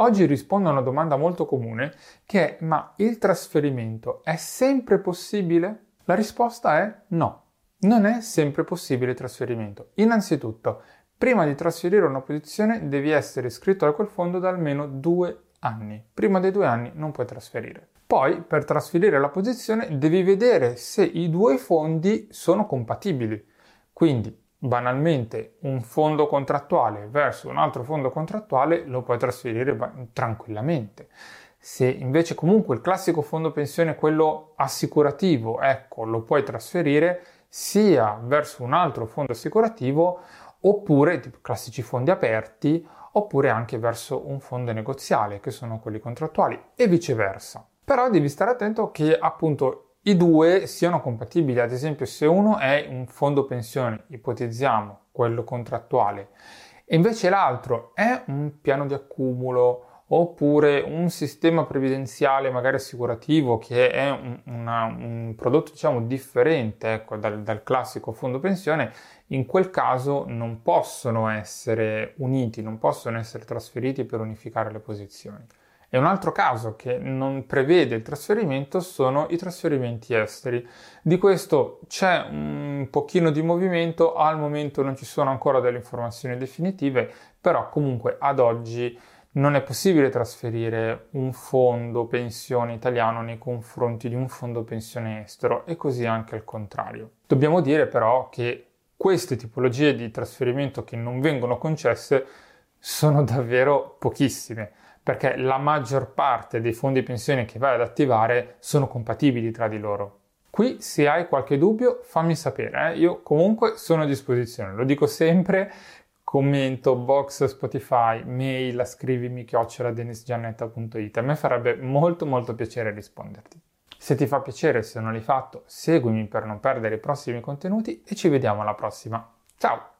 Oggi rispondo a una domanda molto comune che è ma il trasferimento è sempre possibile? La risposta è no. Non è sempre possibile il trasferimento. Innanzitutto, prima di trasferire una posizione devi essere iscritto a quel fondo da almeno due anni. Prima dei due anni non puoi trasferire. Poi, per trasferire la posizione, devi vedere se i due fondi sono compatibili. Quindi, banalmente un fondo contrattuale verso un altro fondo contrattuale lo puoi trasferire tranquillamente. Se invece comunque il classico fondo pensione, quello assicurativo, ecco, lo puoi trasferire sia verso un altro fondo assicurativo oppure tipo classici fondi aperti oppure anche verso un fondo negoziale che sono quelli contrattuali e viceversa. Però devi stare attento che appunto i due siano compatibili. Ad esempio, se uno è un fondo pensione, ipotizziamo quello contrattuale, e invece l'altro è un piano di accumulo oppure un sistema previdenziale magari assicurativo che è un, una, un prodotto diciamo differente ecco, dal, dal classico fondo pensione, in quel caso non possono essere uniti, non possono essere trasferiti per unificare le posizioni. E un altro caso che non prevede il trasferimento sono i trasferimenti esteri. Di questo c'è un pochino di movimento, al momento non ci sono ancora delle informazioni definitive, però comunque ad oggi non è possibile trasferire un fondo pensione italiano nei confronti di un fondo pensione estero e così anche al contrario. Dobbiamo dire però che queste tipologie di trasferimento che non vengono concesse sono davvero pochissime perché la maggior parte dei fondi pensione che vai ad attivare sono compatibili tra di loro. Qui se hai qualche dubbio fammi sapere, eh? io comunque sono a disposizione, lo dico sempre, commento, box Spotify, mail, scrivimi chiocciola denisgiannetta.it, a me farebbe molto molto piacere risponderti. Se ti fa piacere, se non l'hai fatto, seguimi per non perdere i prossimi contenuti e ci vediamo alla prossima. Ciao!